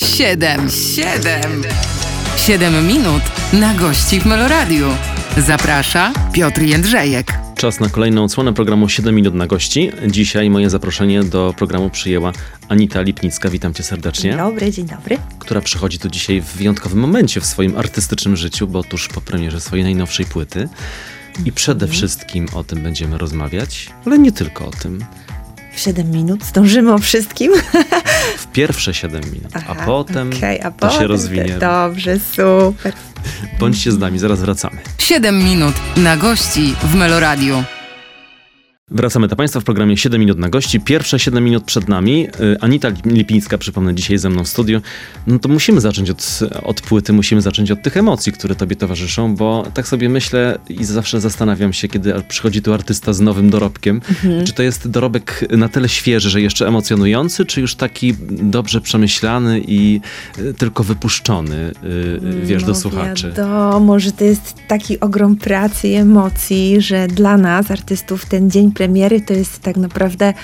Siedem, siedem, siedem minut na gości w Meloradiu. Zaprasza Piotr Jędrzejek. Czas na kolejną odsłonę programu 7 minut na gości. Dzisiaj moje zaproszenie do programu przyjęła Anita Lipnicka. Witam cię serdecznie. Dzień dobry, dzień dobry. Która przychodzi tu dzisiaj w wyjątkowym momencie w swoim artystycznym życiu, bo tuż po premierze swojej najnowszej płyty. I przede Mhm. wszystkim o tym będziemy rozmawiać, ale nie tylko o tym. W 7 minut zdążymy o wszystkim. W pierwsze 7 minut, a Aha, potem okej, a to potem się rozwinie. Dobrze, super. Bądźcie z nami, zaraz wracamy. Siedem minut na gości w Meloradiu. Wracamy do Państwa w programie 7 minut na gości. Pierwsze 7 minut przed nami. Y, Anita Lipińska, przypomnę, dzisiaj ze mną w studiu. No to musimy zacząć od, od płyty, musimy zacząć od tych emocji, które Tobie towarzyszą, bo tak sobie myślę i zawsze zastanawiam się, kiedy przychodzi tu artysta z nowym dorobkiem, czy to jest dorobek na tyle świeży, że jeszcze emocjonujący, czy już taki dobrze przemyślany i y, tylko wypuszczony, y, wiesz, do No słuchaczy. Wiadomo, że to jest taki ogrom pracy i emocji, że dla nas, artystów, ten dzień premiery to jest tak naprawdę.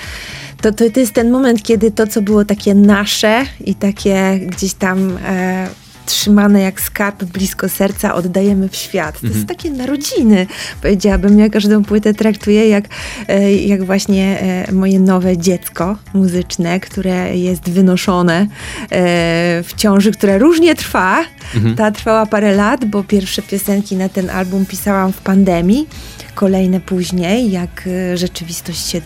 To, to, to jest ten moment, kiedy to, co było takie nasze i takie gdzieś tam. E, trzymane jak skarb blisko serca, oddajemy w świat. To jest takie narodziny, powiedziałabym. Ja każdą płytę traktuję jak, e, jak właśnie e, moje nowe dziecko muzyczne, które jest wynoszone e, w ciąży, która różnie trwa. Ta trwała parę lat, bo pierwsze piosenki na ten album pisałam w pandemii kolejne później, jak e, rzeczywistość się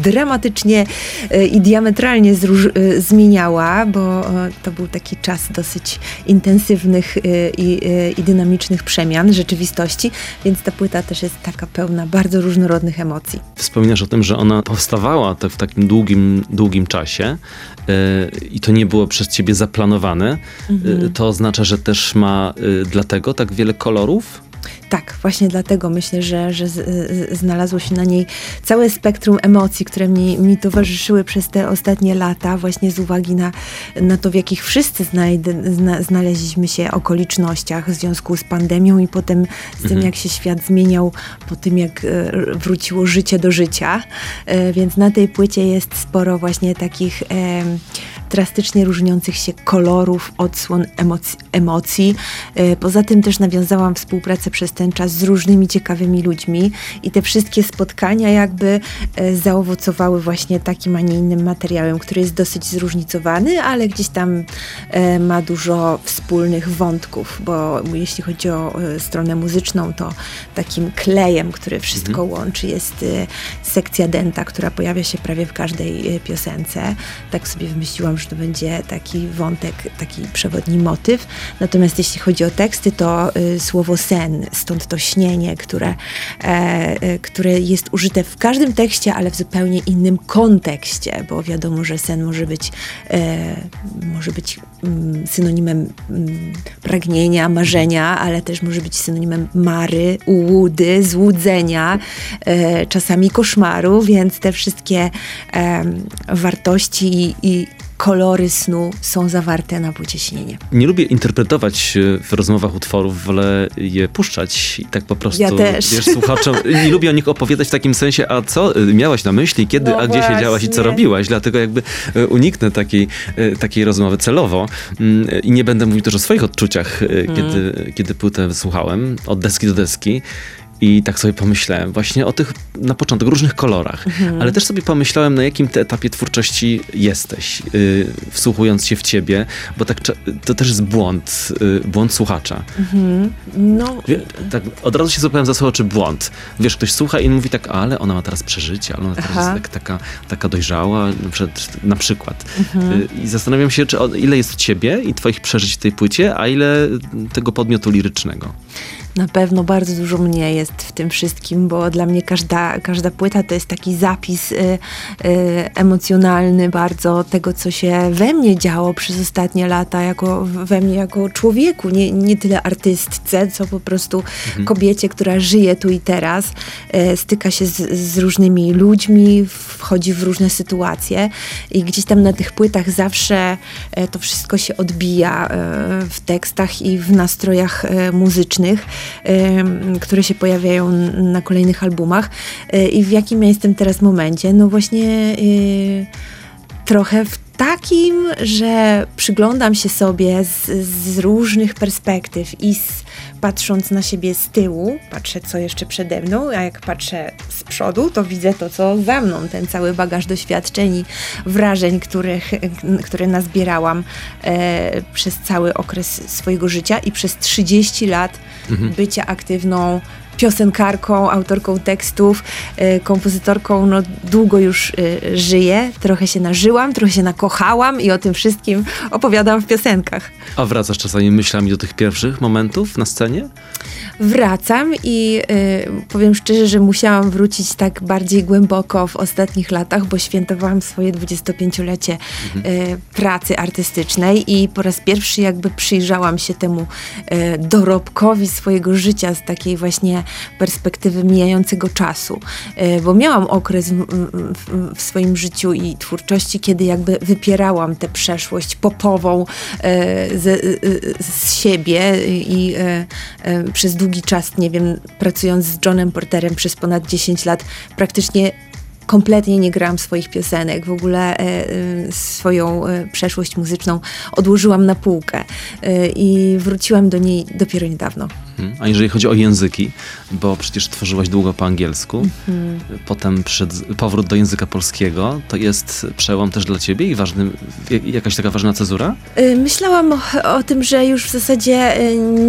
dramatycznie e, i diametralnie e, zmieniała, bo to był taki czas dosyć intensywnych i, i dynamicznych przemian rzeczywistości, więc ta płyta też jest taka pełna bardzo różnorodnych emocji. Wspominasz o tym, że ona powstawała te w takim długim, długim czasie i to nie było przez ciebie zaplanowane. Yy, to oznacza, że też ma dlatego tak wiele kolorów? Tak, właśnie dlatego myślę, że, że znalazło się na niej całe spektrum emocji, które mi, mi towarzyszyły przez te ostatnie lata, właśnie z uwagi na, na to, w jakich wszyscy znajdę, zna, znaleźliśmy się okolicznościach w związku z pandemią i potem z tym, jak się świat zmieniał po tym, jak e, wróciło życie do życia. E, Więc na tej płycie jest sporo właśnie takich em, drastycznie różniących się kolorów, odsłon emocji. emocji. E, Poza tym też nawiązałam współpracę przez ten czas z różnymi ciekawymi ludźmi i te wszystkie spotkania jakby e, zaowocowały właśnie takim, a nie innym materiałem, który jest dosyć zróżnicowany, ale gdzieś tam e, ma dużo wspólnych wątków, bo jeśli chodzi o stronę muzyczną, to takim klejem, który wszystko łączy jest sekcja denta, która pojawia się prawie w każdej piosence. Tak sobie wymyśliłam, że to będzie taki wątek, taki przewodni motyw. Natomiast jeśli chodzi o teksty, to y, słowo sen, stąd to śnienie, które, e, e, które jest użyte w każdym tekście, ale w zupełnie innym kontekście, bo wiadomo, że sen może być, e, może być mm, synonimem mm, pragnienia, marzenia, ale też może być synonimem mary, ułudy, złudzenia, e, czasami koszmaru, więc te wszystkie wartości i, i kolory snu są zawarte na płycie śnienie. Nie lubię interpretować e, w rozmowach utworów, wolę je puszczać i tak po prostu, Ja też. wiesz, słuchaczom, nie lubię o nich opowiadać w takim sensie, a co e, miałaś na myśli, kiedy, No a gdzie siedziałaś i co robiłaś, dlatego jakby e, uniknę takiej, takiej rozmowy celowo Mm, i nie będę mówił też o swoich odczuciach, e, Mhm. kiedy, kiedy płytę wysłuchałem, od deski do deski. I tak sobie pomyślałem właśnie o tych na początek różnych kolorach, Mhm. ale też sobie pomyślałem, na jakim ty etapie twórczości jesteś, yy, wsłuchując się w ciebie, bo tak to też jest błąd, yy, błąd słuchacza. No, Wie, tak od razu się złapałem za słowo, czy błąd. Wiesz, ktoś słucha i mówi tak, ale ona ma teraz przeżycie, ale ona teraz Aha. jest tak, taka, taka dojrzała, na przykład. Mhm. Yy, I zastanawiam się, czy ile jest ciebie i twoich przeżyć w tej płycie, a ile tego podmiotu lirycznego. Na pewno bardzo dużo mnie jest w tym wszystkim, bo dla mnie każda, każda płyta to jest taki zapis y, y, emocjonalny bardzo tego, co się we mnie działo przez ostatnie lata, jako, we mnie jako człowieku, nie, nie tyle artystce, co po prostu kobiecie, która żyje tu i teraz, y, styka się z, z różnymi ludźmi, wchodzi w różne sytuacje i gdzieś tam na tych płytach zawsze y, to wszystko się odbija y, w tekstach i w nastrojach y, muzycznych. Które się pojawiają na kolejnych albumach. E, I w jakim ja jestem teraz momencie? No właśnie e, trochę w takim, że przyglądam się sobie z, z różnych perspektyw i z, patrząc na siebie z tyłu, patrzę co jeszcze przede mną, a jak patrzę z przodu, to widzę to, co za mną, ten cały bagaż doświadczeń i wrażeń, których, które nazbierałam e, przez cały okres swojego życia i przez 30 lat mhm. bycia aktywną piosenkarką, autorką tekstów, y, kompozytorką, no długo już y, żyję, trochę się nażyłam, trochę się nakochałam i o tym wszystkim opowiadam w piosenkach. A wracasz czasami myślami do tych pierwszych momentów na scenie? Wracam i y, powiem szczerze, że musiałam wrócić tak bardziej głęboko w ostatnich latach, bo świętowałam swoje 25-lecie mhm. pracy artystycznej i po raz pierwszy jakby przyjrzałam się temu dorobkowi swojego życia z takiej właśnie perspektywy mijającego czasu. Y, bo miałam okres w, swoim życiu i twórczości, kiedy jakby wypierałam tę przeszłość popową y, z, y, z, siebie i przez długi czas, nie wiem, pracując z Johnem Porterem przez ponad 10 lat, praktycznie kompletnie nie grałam swoich piosenek, w ogóle e, e, swoją e, przeszłość muzyczną odłożyłam na półkę i wróciłam do niej dopiero niedawno. Mhm. A jeżeli chodzi o języki, bo przecież tworzyłaś długo po angielsku, mhm. potem przed, powrót do języka polskiego, to jest przełom też dla ciebie i ważny, jakaś taka ważna cezura? Myślałam o, o tym, że już w zasadzie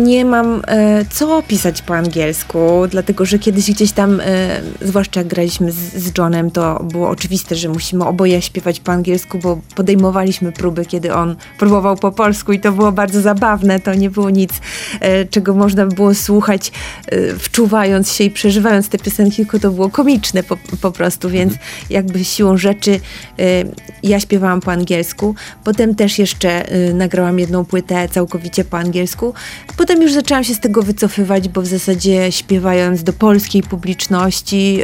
nie mam co pisać po angielsku, dlatego że kiedyś gdzieś tam, zwłaszcza jak graliśmy z, z Johnem, to było oczywiste, że musimy oboje śpiewać po angielsku, bo podejmowaliśmy próby, kiedy on próbował po polsku i to było bardzo zabawne. To nie było nic, e, czego można było słuchać, e, wczuwając się i przeżywając te piosenki, tylko to było komiczne po, po prostu, więc mhm. jakby siłą rzeczy e, ja śpiewałam po angielsku. Potem też jeszcze nagrałam jedną płytę całkowicie po angielsku. Potem już zaczęłam się z tego wycofywać, bo w zasadzie śpiewając do polskiej publiczności,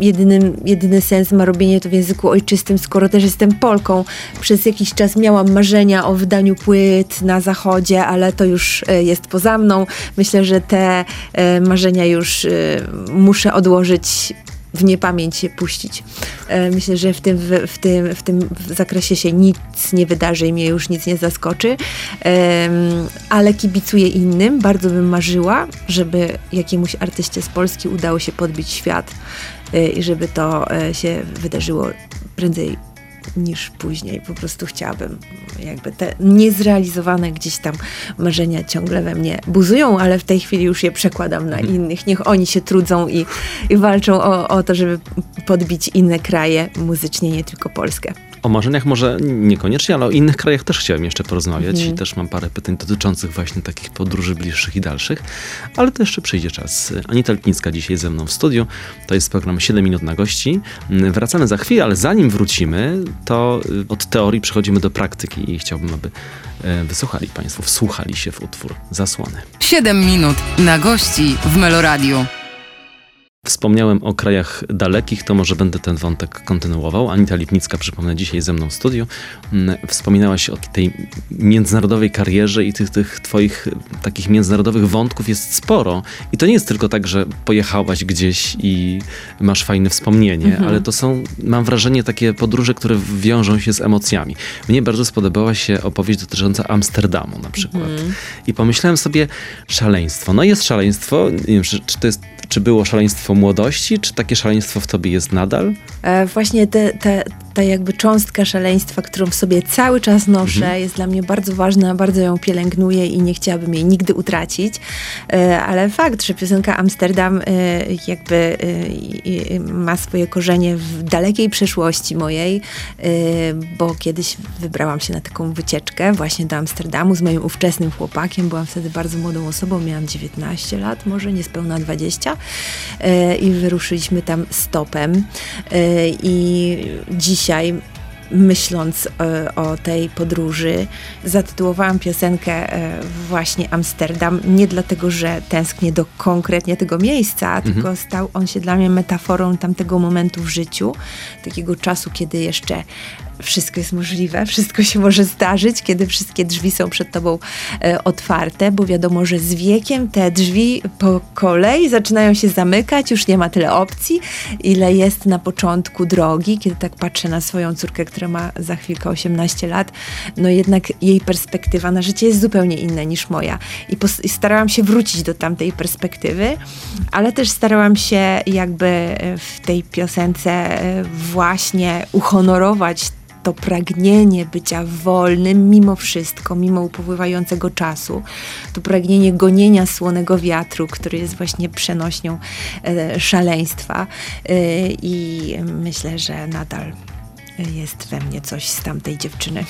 jedyny, jedyny sens ma robienie to w języku ojczystym, skoro też jestem Polką. Przez jakiś czas miałam marzenia o wydaniu płyt na zachodzie, ale to już e, jest poza mną. Myślę, że te e, marzenia już e, muszę odłożyć w niepamięć się puścić. Myślę, że w tym, w, tym, w tym zakresie się nic nie wydarzy i mnie już nic nie zaskoczy, ale kibicuję innym. Bardzo bym marzyła, żeby jakiemuś artyście z Polski udało się podbić świat i żeby to y, się wydarzyło prędzej niż później. Po prostu chciałabym, jakby te niezrealizowane gdzieś tam marzenia ciągle we mnie buzują, ale w tej chwili już je przekładam na mhm. innych. Niech oni się trudzą i, i walczą o, o to, żeby podbić inne kraje muzycznie, nie tylko Polskę. O marzeniach może niekoniecznie, ale o innych krajach też chciałem jeszcze porozmawiać mhm. i też mam parę pytań dotyczących właśnie takich podróży bliższych i dalszych, ale to jeszcze przyjdzie czas. Anita Lipnicka dzisiaj ze mną w studiu. To jest program 7 minut na gości. Wracamy za chwilę, ale zanim wrócimy, to y, od teorii przechodzimy do praktyki i chciałbym, aby e, wysłuchali Państwo, wsłuchali się w utwór Zasłony. 7 minut na gości w Meloradiu. Wspomniałem o krajach dalekich, to może będę ten wątek kontynuował. Anita Lipnicka, przypomnę, dzisiaj ze mną w studiu. Mm, wspominałaś o tej międzynarodowej karierze i tych, tych twoich takich międzynarodowych wątków jest sporo. I to nie jest tylko tak, że pojechałaś gdzieś i masz fajne wspomnienie, mhm. ale to są, mam wrażenie, takie podróże, które wiążą się z emocjami. Mnie bardzo spodobała się opowieść dotycząca Amsterdamu na przykład. Mhm. I pomyślałem sobie, szaleństwo. No jest szaleństwo, nie wiem, czy, czy to jest czy było szaleństwo młodości, czy takie szaleństwo w tobie jest nadal? E, właśnie te, te, ta jakby cząstka szaleństwa, którą w sobie cały czas noszę, mhm. jest dla mnie bardzo ważna, bardzo ją pielęgnuję i nie chciałabym jej nigdy utracić. E, ale fakt, że piosenka Amsterdam e, jakby e, ma swoje korzenie w dalekiej przeszłości mojej, bo kiedyś wybrałam się na taką wycieczkę właśnie do Amsterdamu z moim ówczesnym chłopakiem. Byłam wtedy bardzo młodą osobą, miałam 19 lat, może niespełna 20 i wyruszyliśmy tam stopem. I dzisiaj dzisiaj myśląc e, o tej podróży, zatytułowałam piosenkę e, właśnie Amsterdam. Nie dlatego, że tęsknię do konkretnie tego miejsca, mhm. tylko stał on się dla mnie metaforą tamtego momentu w życiu, takiego czasu, kiedy jeszcze wszystko jest możliwe, wszystko się może zdarzyć, kiedy wszystkie drzwi są przed tobą e, otwarte, bo wiadomo, że z wiekiem te drzwi po kolei zaczynają się zamykać, już nie ma tyle opcji, ile jest na początku drogi, kiedy tak patrzę na swoją córkę, która ma za chwilkę 18 lat, no jednak jej perspektywa na życie jest zupełnie inna niż moja. I, i starałam się wrócić do tamtej perspektywy, ale też starałam się jakby e, w tej piosence e, właśnie uhonorować to pragnienie bycia wolnym mimo wszystko, mimo upływającego czasu, to pragnienie gonienia słonego wiatru, który jest właśnie przenośnią e, szaleństwa e, i myślę, że nadal jest we mnie coś z tamtej dziewczyny.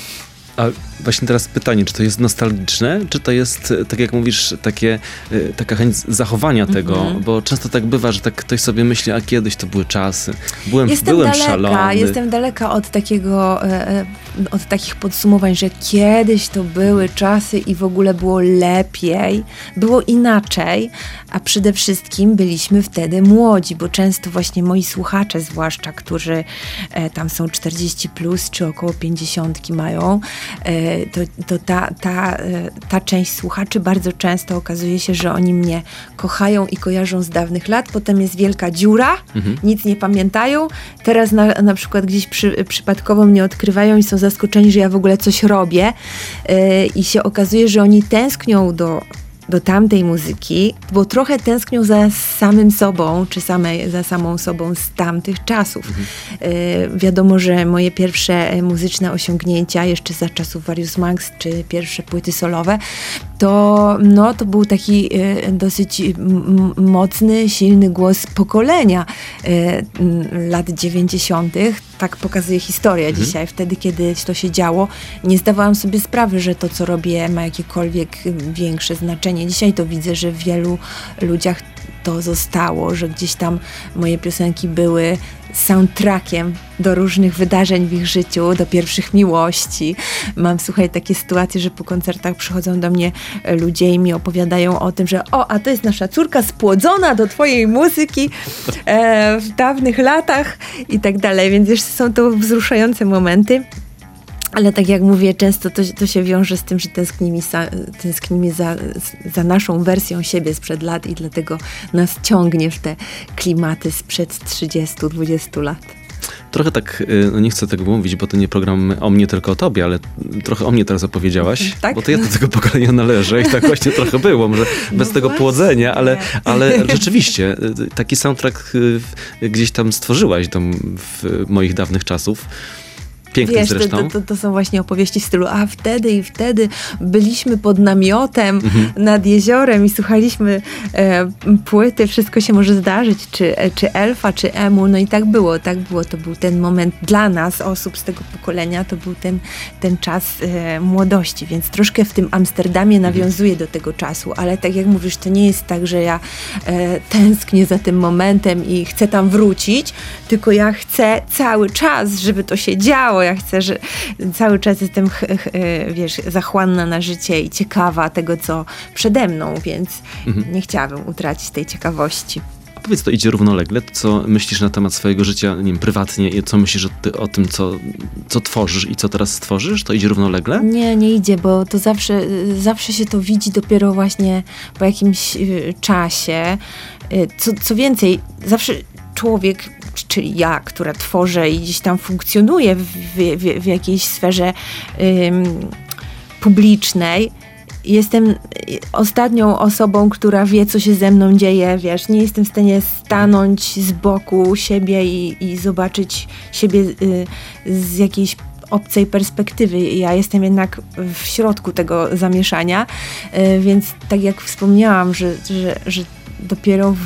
A właśnie teraz pytanie, czy to jest nostalgiczne, czy to jest, tak jak mówisz, takie, y, taka chęć zachowania tego, mm -hmm. bo często tak bywa, że tak ktoś sobie myśli, a kiedyś to były czasy. Byłem, jestem byłem daleka, szalony. Jestem daleka od takiego, e, e, od takich podsumowań, że kiedyś to były czasy i w ogóle było lepiej, było inaczej, a przede wszystkim byliśmy wtedy młodzi, bo często właśnie moi słuchacze, zwłaszcza, którzy e, tam są 40 plus, czy około 50 mają, E, to, to ta, ta, e, ta część słuchaczy bardzo często okazuje się, że oni mnie kochają i kojarzą z dawnych lat, potem jest wielka dziura, mhm. nic nie pamiętają, teraz na, na przykład gdzieś przy, przypadkowo mnie odkrywają i są zaskoczeni, że ja w ogóle coś robię. E, i się okazuje, że oni tęsknią do do tamtej muzyki, bo trochę tęsknią za samym sobą, czy same, za samą sobą z tamtych czasów. Mhm. Y, wiadomo, że moje pierwsze muzyczne osiągnięcia, jeszcze za czasów Various Max, czy pierwsze płyty solowe, to, no, to był taki y, dosyć mocny, silny głos pokolenia y, lat 90. Tak pokazuje historia mhm. dzisiaj. Wtedy, kiedy to się działo, nie zdawałam sobie sprawy, że to, co robię, ma jakiekolwiek większe znaczenie. Dzisiaj to widzę, że w wielu ludziach to zostało, że gdzieś tam moje piosenki były soundtrackiem do różnych wydarzeń w ich życiu, do pierwszych miłości. Mam, słuchaj, takie sytuacje, że po koncertach przychodzą do mnie ludzie i mi opowiadają o tym, że o, a to jest nasza córka spłodzona do twojej muzyki e, w dawnych latach i tak dalej, więc już są to wzruszające momenty. Ale tak jak mówię, często to, to się wiąże z tym, że tęsknimy, za, tęsknimy za, za naszą wersją siebie sprzed lat i dlatego nas ciągnie w te klimaty sprzed 30-20 lat. Trochę tak, y, no nie chcę tego mówić, bo to nie program o mnie, tylko o tobie, ale trochę o mnie teraz opowiedziałaś, tak? bo to ja do tego pokolenia należę i tak właśnie trochę było, może no bez no tego właśnie. płodzenia, ale, ale rzeczywiście y, taki soundtrack y, gdzieś tam stworzyłaś tam w moich dawnych czasów. Piękny Wiesz, zresztą. To, to, to, są właśnie opowieści w stylu, a wtedy i wtedy byliśmy pod namiotem mhm. nad jeziorem i słuchaliśmy e, płyty, wszystko się może zdarzyć, czy, czy Elfa, czy Emu, no i tak było, tak było, to był ten moment dla nas, osób z tego pokolenia, to był ten, ten czas e, młodości, więc troszkę w tym Amsterdamie mhm. nawiązuję do tego czasu, ale tak jak mówisz, to nie jest tak, że ja e, tęsknię za tym momentem i chcę tam wrócić, tylko ja chcę cały czas, żeby to się działo, ja chcę, że cały czas jestem, e, wiesz, zachłanna na życie i ciekawa tego, co przede mną, więc mhm. nie chciałabym utracić tej ciekawości. A powiedz, to idzie równolegle? Co myślisz na temat swojego życia, nie wiem, prywatnie i co myślisz o, o, tym, co, co tworzysz i co teraz stworzysz? To idzie równolegle? Nie, nie idzie, bo to zawsze, zawsze się to widzi dopiero właśnie po jakimś y, czasie. Y, co, co więcej, zawsze człowiek, czyli ja, która tworzę i gdzieś tam funkcjonuję w, w, w jakiejś sferze ym, publicznej, jestem ostatnią osobą, która wie, co się ze mną dzieje, wiesz, nie jestem w stanie stanąć z boku siebie i, i zobaczyć siebie y, z jakiejś obcej perspektywy. Ja jestem jednak w środku tego zamieszania, y, więc tak jak wspomniałam, że, że, że dopiero w,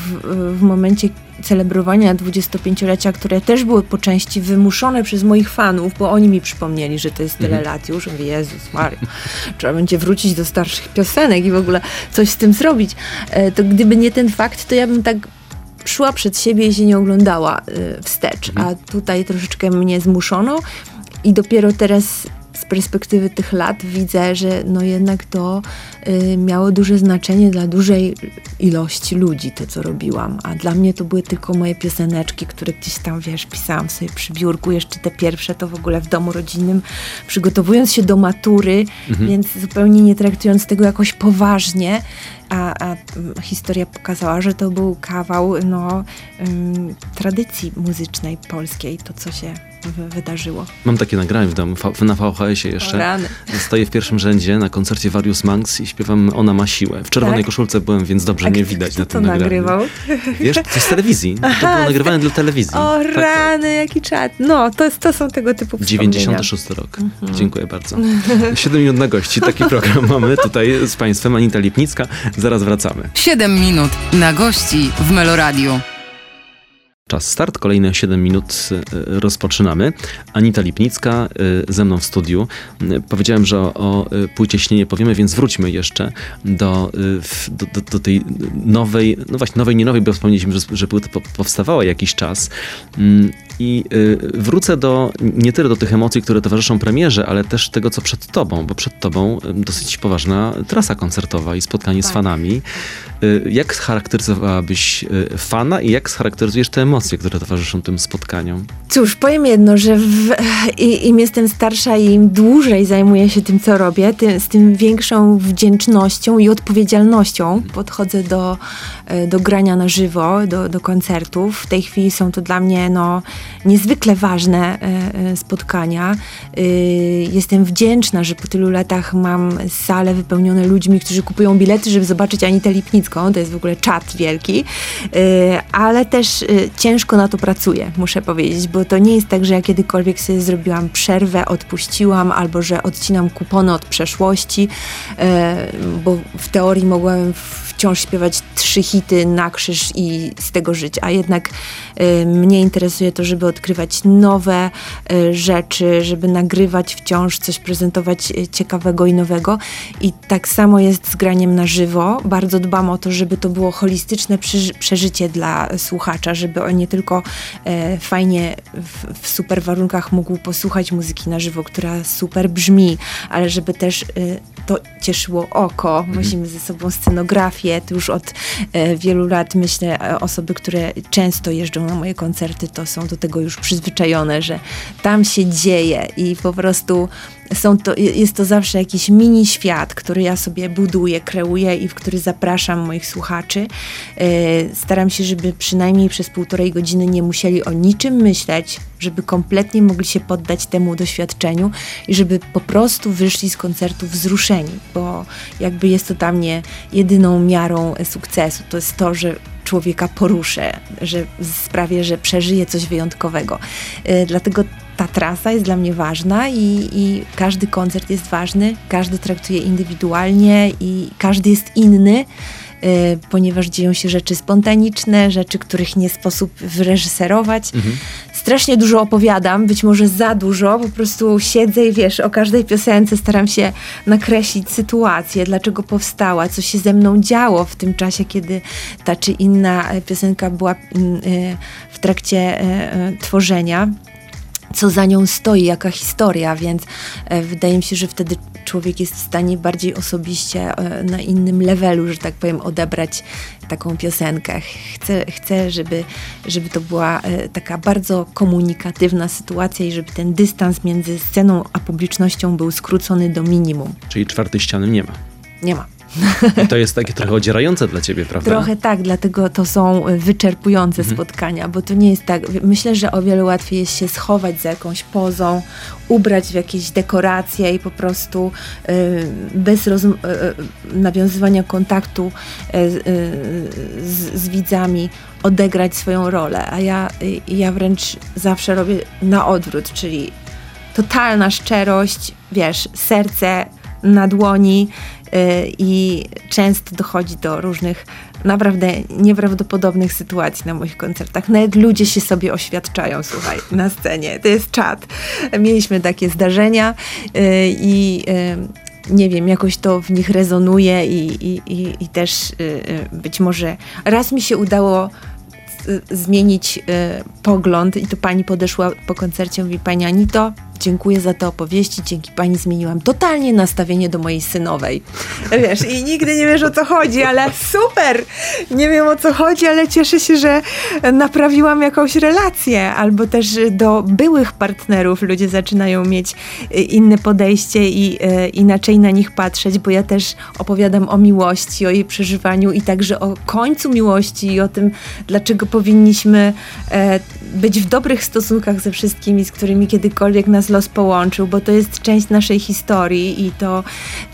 w momencie, celebrowania 25-lecia, które też były po części wymuszone przez moich fanów, bo oni mi przypomnieli, że to jest tyle mhm. lat już. Mówię, Jezus Maria, trzeba będzie wrócić do starszych piosenek i w ogóle coś z tym zrobić. E, to gdyby nie ten fakt, to ja bym tak szła przed siebie i się nie oglądała e, wstecz, a mhm. tutaj troszeczkę mnie zmuszono i dopiero teraz perspektywy tych lat widzę, że no jednak to y, miało duże znaczenie dla dużej ilości ludzi, to co robiłam. A dla mnie to były tylko moje pioseneczki, które gdzieś tam, wiesz, pisałam sobie przy biurku. Jeszcze te pierwsze to w ogóle w domu rodzinnym, przygotowując się do matury, więc zupełnie nie traktując tego jakoś poważnie. A, a mm, historia pokazała, że to był kawał no, ym, tradycji muzycznej polskiej, to co się wydarzyło. Mam takie nagranie w domu, na VHS-ie jeszcze. O rany. Stoję w pierwszym rzędzie na koncercie Various Monks i śpiewam Ona ma siłę. W czerwonej Tak? koszulce byłem, więc dobrze A nie kto- widać kto na to tym nagraniu. nagrywał? Wiesz, to z telewizji. To Aha, było z- nagrywane dla telewizji. O Tak, tak. rany, jaki czat. No, to, jest- to są tego typu wspomnienia. 96 rok. Dziękuję bardzo. 7 minut na gości. Taki program mamy tutaj z Państwem. Anita Lipnicka. Zaraz wracamy. 7 minut na gości w Meloradiu. Czas start, kolejne 7 minut y, rozpoczynamy. Anita Lipnicka y, ze mną w studiu. Y, Powiedziałem, że o, y, płycie śnie nie powiemy, więc wróćmy jeszcze do, y, do, do, tej nowej, no właśnie nowej, nie nowej, bo wspomnieliśmy, że, że płyta po- powstawała jakiś czas. I y, wrócę do, nie tyle do tych emocji, które towarzyszą premierze, ale też tego, co przed tobą, bo przed tobą y, dosyć poważna trasa koncertowa i spotkanie z Tak. fanami. Y, Jak scharakteryzowałabyś fana i jak scharakteryzujesz te emocje, które towarzyszą tym spotkaniom? Cóż, powiem jedno, że w, im jestem starsza i im dłużej zajmuję się tym, co robię, tym, z tym większą wdzięcznością i odpowiedzialnością podchodzę do, do grania na żywo, do, do koncertów. W tej chwili są to dla mnie no, niezwykle ważne e, e, spotkania. Jestem wdzięczna, że po tylu latach mam sale wypełnione ludźmi, którzy kupują bilety, żeby zobaczyć Anitę Lipnicką. To jest w ogóle czat wielki. Ale też ciężko na to pracuję, muszę powiedzieć, bo to nie jest tak, że ja kiedykolwiek sobie zrobiłam przerwę, odpuściłam, albo że odcinam kupony od przeszłości, e, bo w teorii mogłam wciąż śpiewać trzy hity na krzyż i z tego żyć, a jednak e, mnie interesuje to, żeby odkrywać nowe e, rzeczy, żeby nagrywać wciąż, coś prezentować e, ciekawego i nowego i tak samo jest z graniem na żywo. Bardzo dbam o to, żeby to było holistyczne przeży- przeżycie dla słuchacza, żeby on nie tylko e, fajnie w, w super warunkach mógł posłuchać muzyki na żywo, która super brzmi, ale żeby też e, to cieszyło oko. Musimy ze sobą scenografię. To już od e, wielu lat myślę, e, osoby, które często jeżdżą na moje koncerty, to są do tego już przyzwyczajone, że tam się dzieje i po prostu są to, jest to zawsze jakiś mini świat, który ja sobie buduję, kreuję i w który zapraszam moich słuchaczy. E, Staram się, żeby przynajmniej przez półtorej godziny nie musieli o niczym myśleć, żeby kompletnie mogli się poddać temu doświadczeniu i żeby po prostu wyszli z koncertu wzruszeni, bo jakby jest to dla mnie jedyną miarą e, sukcesu. To jest to, że człowieka poruszę, że sprawię, że przeżyje coś wyjątkowego. E, Dlatego ta trasa jest dla mnie ważna i, i każdy koncert jest ważny, każdy traktuje indywidualnie i każdy jest inny, e, ponieważ dzieją się rzeczy spontaniczne, rzeczy, których nie sposób wyreżyserować. Strasznie dużo opowiadam, być może za dużo, po prostu siedzę i wiesz, o każdej piosence staram się nakreślić sytuację, dlaczego powstała, co się ze mną działo w tym czasie, kiedy ta czy inna piosenka była mm, e, w trakcie e, e, tworzenia co za nią stoi, jaka historia, więc e, wydaje mi się, że wtedy człowiek jest w stanie bardziej osobiście e, na innym levelu, że tak powiem, odebrać taką piosenkę. Chcę, chcę żeby, żeby to była e, taka bardzo komunikatywna sytuacja i żeby ten dystans między sceną a publicznością był skrócony do minimum. Czyli czwartej ściany nie ma. Nie ma. I to jest takie trochę odzierające dla ciebie, prawda? Trochę tak, dlatego to są y, wyczerpujące spotkania, bo to nie jest tak. Myślę, że o wiele łatwiej jest się schować za jakąś pozą, ubrać w jakieś dekoracje i po prostu y, bez y, y, nawiązywania kontaktu y, y, z, z widzami odegrać swoją rolę. A ja, ja wręcz zawsze robię na odwrót, czyli totalna szczerość, wiesz, serce na dłoni i często dochodzi do różnych naprawdę nieprawdopodobnych sytuacji na moich koncertach. Nawet ludzie się sobie oświadczają, słuchaj, na scenie. To jest czat. Mieliśmy takie zdarzenia yy, i yy, nie wiem, jakoś to w nich rezonuje i, i, i, i też yy, być może raz mi się udało zmienić y, pogląd i to pani podeszła po koncercie mówi, pani Anito, dziękuję za te opowieści, dzięki pani zmieniłam totalnie nastawienie do mojej synowej. Wiesz, i nigdy nie wiesz o co chodzi, ale super! Nie wiem o co chodzi, ale cieszę się, że naprawiłam jakąś relację, albo też do byłych partnerów ludzie zaczynają mieć y, inne podejście i y, inaczej na nich patrzeć, bo ja też opowiadam o miłości, o jej przeżywaniu i także o końcu miłości i o tym, dlaczego powinniśmy e, być w dobrych stosunkach ze wszystkimi, z którymi kiedykolwiek nas los połączył, bo to jest część naszej historii i to,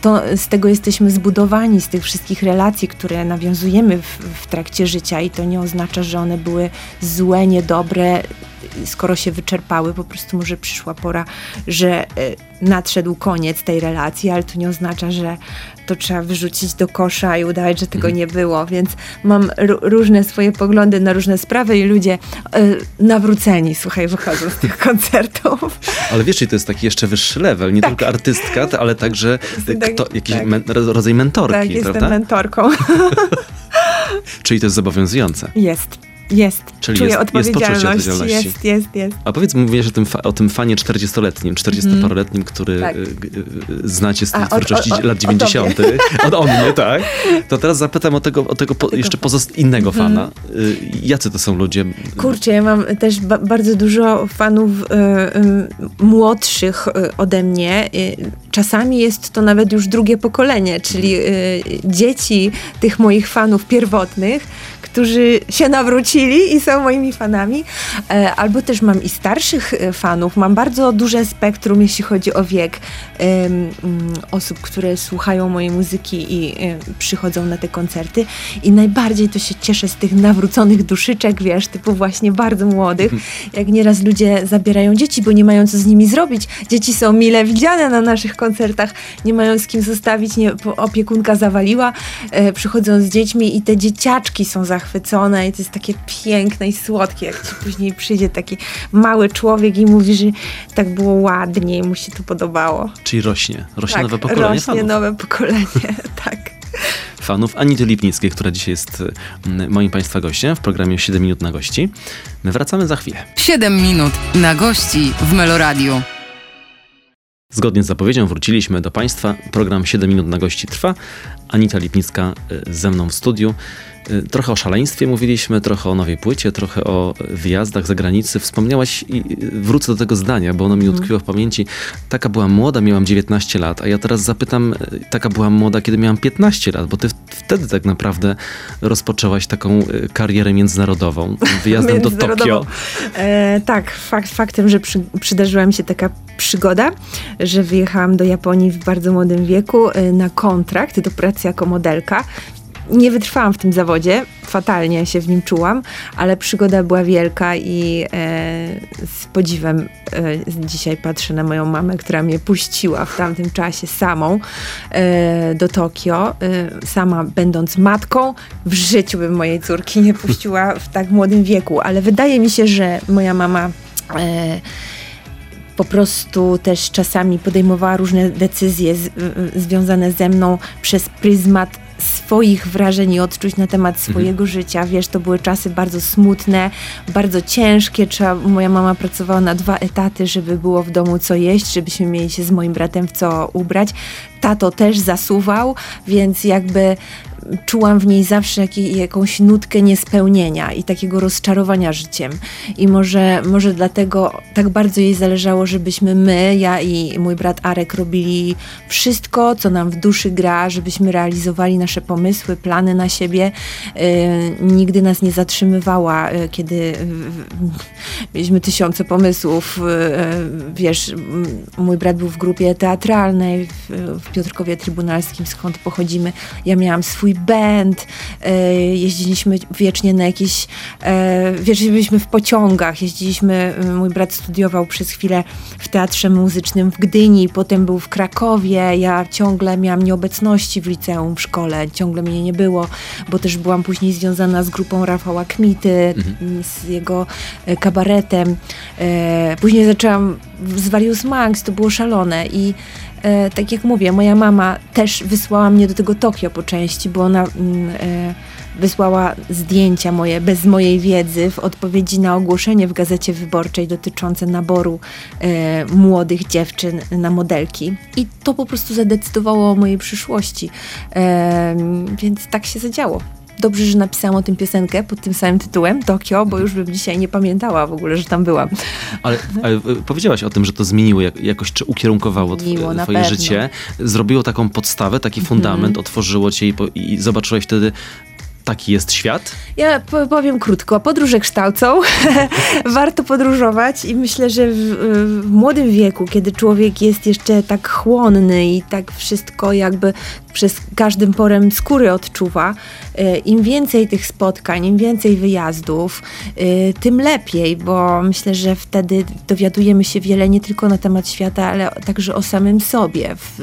to z tego jesteśmy zbudowani, z tych wszystkich relacji, które nawiązujemy w, w trakcie życia i to nie oznacza, że one były złe, niedobre, skoro się wyczerpały, po prostu może przyszła pora, że e, nadszedł koniec tej relacji, ale to nie oznacza, że to trzeba wyrzucić do kosza i udawać, że tego nie było, więc mam różne swoje poglądy na różne sprawy i ludzie y, nawróceni, słuchaj, wychodzą z tych koncertów. Ale wiesz, to jest taki jeszcze wyższy level, nie tak. tylko artystka, ale także kto, jakiś tak. men, rodzaj mentorki, tak, prawda? jestem mentorką. Czyli to jest zobowiązujące. Jest. Jest. Czyli Czuję jest, odpowiedzialność. Jest, odpowiedzialności. jest, jest, jest. A powiedz, mówiłeś o tym, o tym fanie 40-letnim, 40-paroletnim, który tak. Y, y, znacie z tej twórczości o, o, lat 90. Od o mnie, tak. To teraz zapytam o tego, o tego, po, jeszcze pozost innego mhm. fana. Y, jacy to są ludzie? Kurczę, ja mam też ba bardzo dużo fanów y, y, młodszych y, ode mnie. czasami jest to nawet już drugie pokolenie, czyli dzieci tych moich fanów pierwotnych, którzy się nawrócili i są moimi fanami. E, albo też mam i starszych e, fanów. Mam bardzo duże spektrum, jeśli chodzi o wiek mm, osób, które słuchają mojej muzyki i e, przychodzą na te koncerty. I najbardziej to się cieszę z tych nawróconych duszyczek, wiesz, typu właśnie bardzo młodych. Jak nieraz ludzie zabierają dzieci, bo nie mają co z nimi zrobić. Dzieci są mile widziane na naszych koncertach, nie mają z kim zostawić, nie, opiekunka zawaliła. Przychodzą z dziećmi i te dzieciaczki są zachwycone i to jest takie piękne i słodkie, jak ci później przyjdzie taki mały człowiek i mówi, że tak było ładnie i mu się to podobało. Czyli rośnie, rośnie tak, nowe pokolenie rośnie fanów. nowe pokolenie, tak. Fanów Anity Lipnickiej, która dzisiaj jest mm, moim Państwa gościem w programie 7 minut na gości. My wracamy za chwilę. 7 minut na gości w Meloradiu. Zgodnie z zapowiedzią wróciliśmy do Państwa. Program 7 minut na gości trwa. Anita Lipnicka y, ze mną w studiu. Y, trochę o szaleństwie mówiliśmy, trochę o nowej płycie, trochę o wyjazdach za granicę. Wspomniałaś i wrócę do tego zdania, bo ono mi mhm. utkwiło w pamięci. Taka byłam młoda, miałam 19 lat, a ja teraz zapytam, y, taka byłam młoda, kiedy miałam 15 lat, bo ty wtedy tak naprawdę rozpoczęłaś taką y, karierę międzynarodową, wyjazdem do Tokio. E, tak, fakt, faktem, że przy, przydarzyła mi się taka przygoda, że wyjechałam do Japonii w bardzo młodym wieku na kontrakt do pracy jako modelka nie wytrwałam w tym zawodzie, fatalnie się w nim czułam, ale przygoda była wielka i e, z podziwem e, dzisiaj patrzę na moją mamę, która mnie puściła w tamtym czasie samą e, do Tokio. E, sama będąc matką, w życiu bym mojej córki nie puściła w tak młodym wieku, ale wydaje mi się, że moja mama e, po prostu też czasami podejmowała różne decyzje z, związane ze mną przez pryzmat swoich wrażeń i odczuć na temat mhm. swojego mhm. życia. Wiesz, to były czasy bardzo smutne, bardzo ciężkie. Trzeba, moja mama pracowała na dwa etaty, żeby było w domu co jeść, żebyśmy mieli się z moim bratem w co ubrać. Tato też zasuwał, więc jakby czułam w niej zawsze jak, jakąś nutkę niespełnienia i takiego rozczarowania życiem. I może, może dlatego tak bardzo jej zależało, żebyśmy my, ja i mój brat Arek robili wszystko, co nam w duszy gra, żebyśmy realizowali nasze pomysły, plany na siebie. Yy, nigdy nas nie zatrzymywała, yy, kiedy yy, mieliśmy tysiące pomysłów. wiesz, mój brat był w grupie teatralnej w, w Piotrkowie Trybunalskim, skąd pochodzimy. Ja miałam swój band, e, jeździliśmy wiecznie na jakieś, e, wiecznie byliśmy w pociągach, jeździliśmy, e, mój brat studiował przez chwilę w Teatrze Muzycznym w Gdyni, potem był w Krakowie, ja ciągle miałam nieobecności w liceum, w szkole, ciągle mnie nie było, bo też byłam później związana z grupą Rafała Kmity, mhm. z jego kabaretem. Później zaczęłam z Various Manx, to było szalone i e, tak jak mówię, moja mama też wysłała mnie do tego Tokio po części, bo ona mm, e, wysłała zdjęcia moje bez mojej wiedzy w odpowiedzi na ogłoszenie w Gazecie Wyborczej dotyczące naboru e, młodych dziewczyn na modelki. I to po prostu zadecydowało o mojej przyszłości. E, więc tak się zadziało. Dobrze, że napisałam o tym piosenkę pod tym samym tytułem, Tokio, bo już bym dzisiaj nie pamiętała w ogóle, że tam byłam. Ale, ale e, powiedziałaś o tym, że to zmieniło jak, jakoś, czy ukierunkowało Zmieniło, twoje życie. Zrobiło taką podstawę, taki fundament, otworzyło cię i, i zobaczyłaś wtedy, taki jest świat. Ja po- powiem krótko. Podróże kształcą. Warto podróżować i myślę, że w, w młodym wieku, kiedy człowiek jest jeszcze tak chłonny i tak wszystko jakby przez każdym porem skóry odczuwa, e, im więcej tych spotkań, im więcej wyjazdów, e, tym lepiej, bo myślę, że wtedy dowiadujemy się wiele nie tylko na temat świata, ale także o samym sobie. W,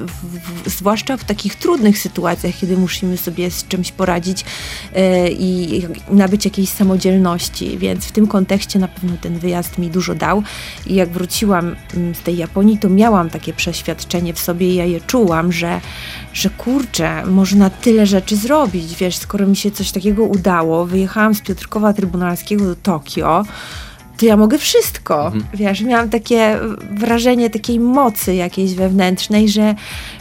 w, zwłaszcza w takich trudnych sytuacjach, kiedy musimy sobie z czymś poradzić e, i nabyć jakiejś samodzielności, więc w tym kontekście na pewno ten wyjazd mi dużo dał. I jak wróciłam mm, z tej Japonii, to miałam takie przeświadczenie w sobie ja je czułam, że, że kurczę, można tyle rzeczy zrobić, wiesz, skoro mi się coś takiego udało, wyjechałam z Piotrkowa Trybunalskiego do Tokio, to ja mogę wszystko. Wiesz, miałam takie wrażenie takiej mocy jakiejś wewnętrznej, że,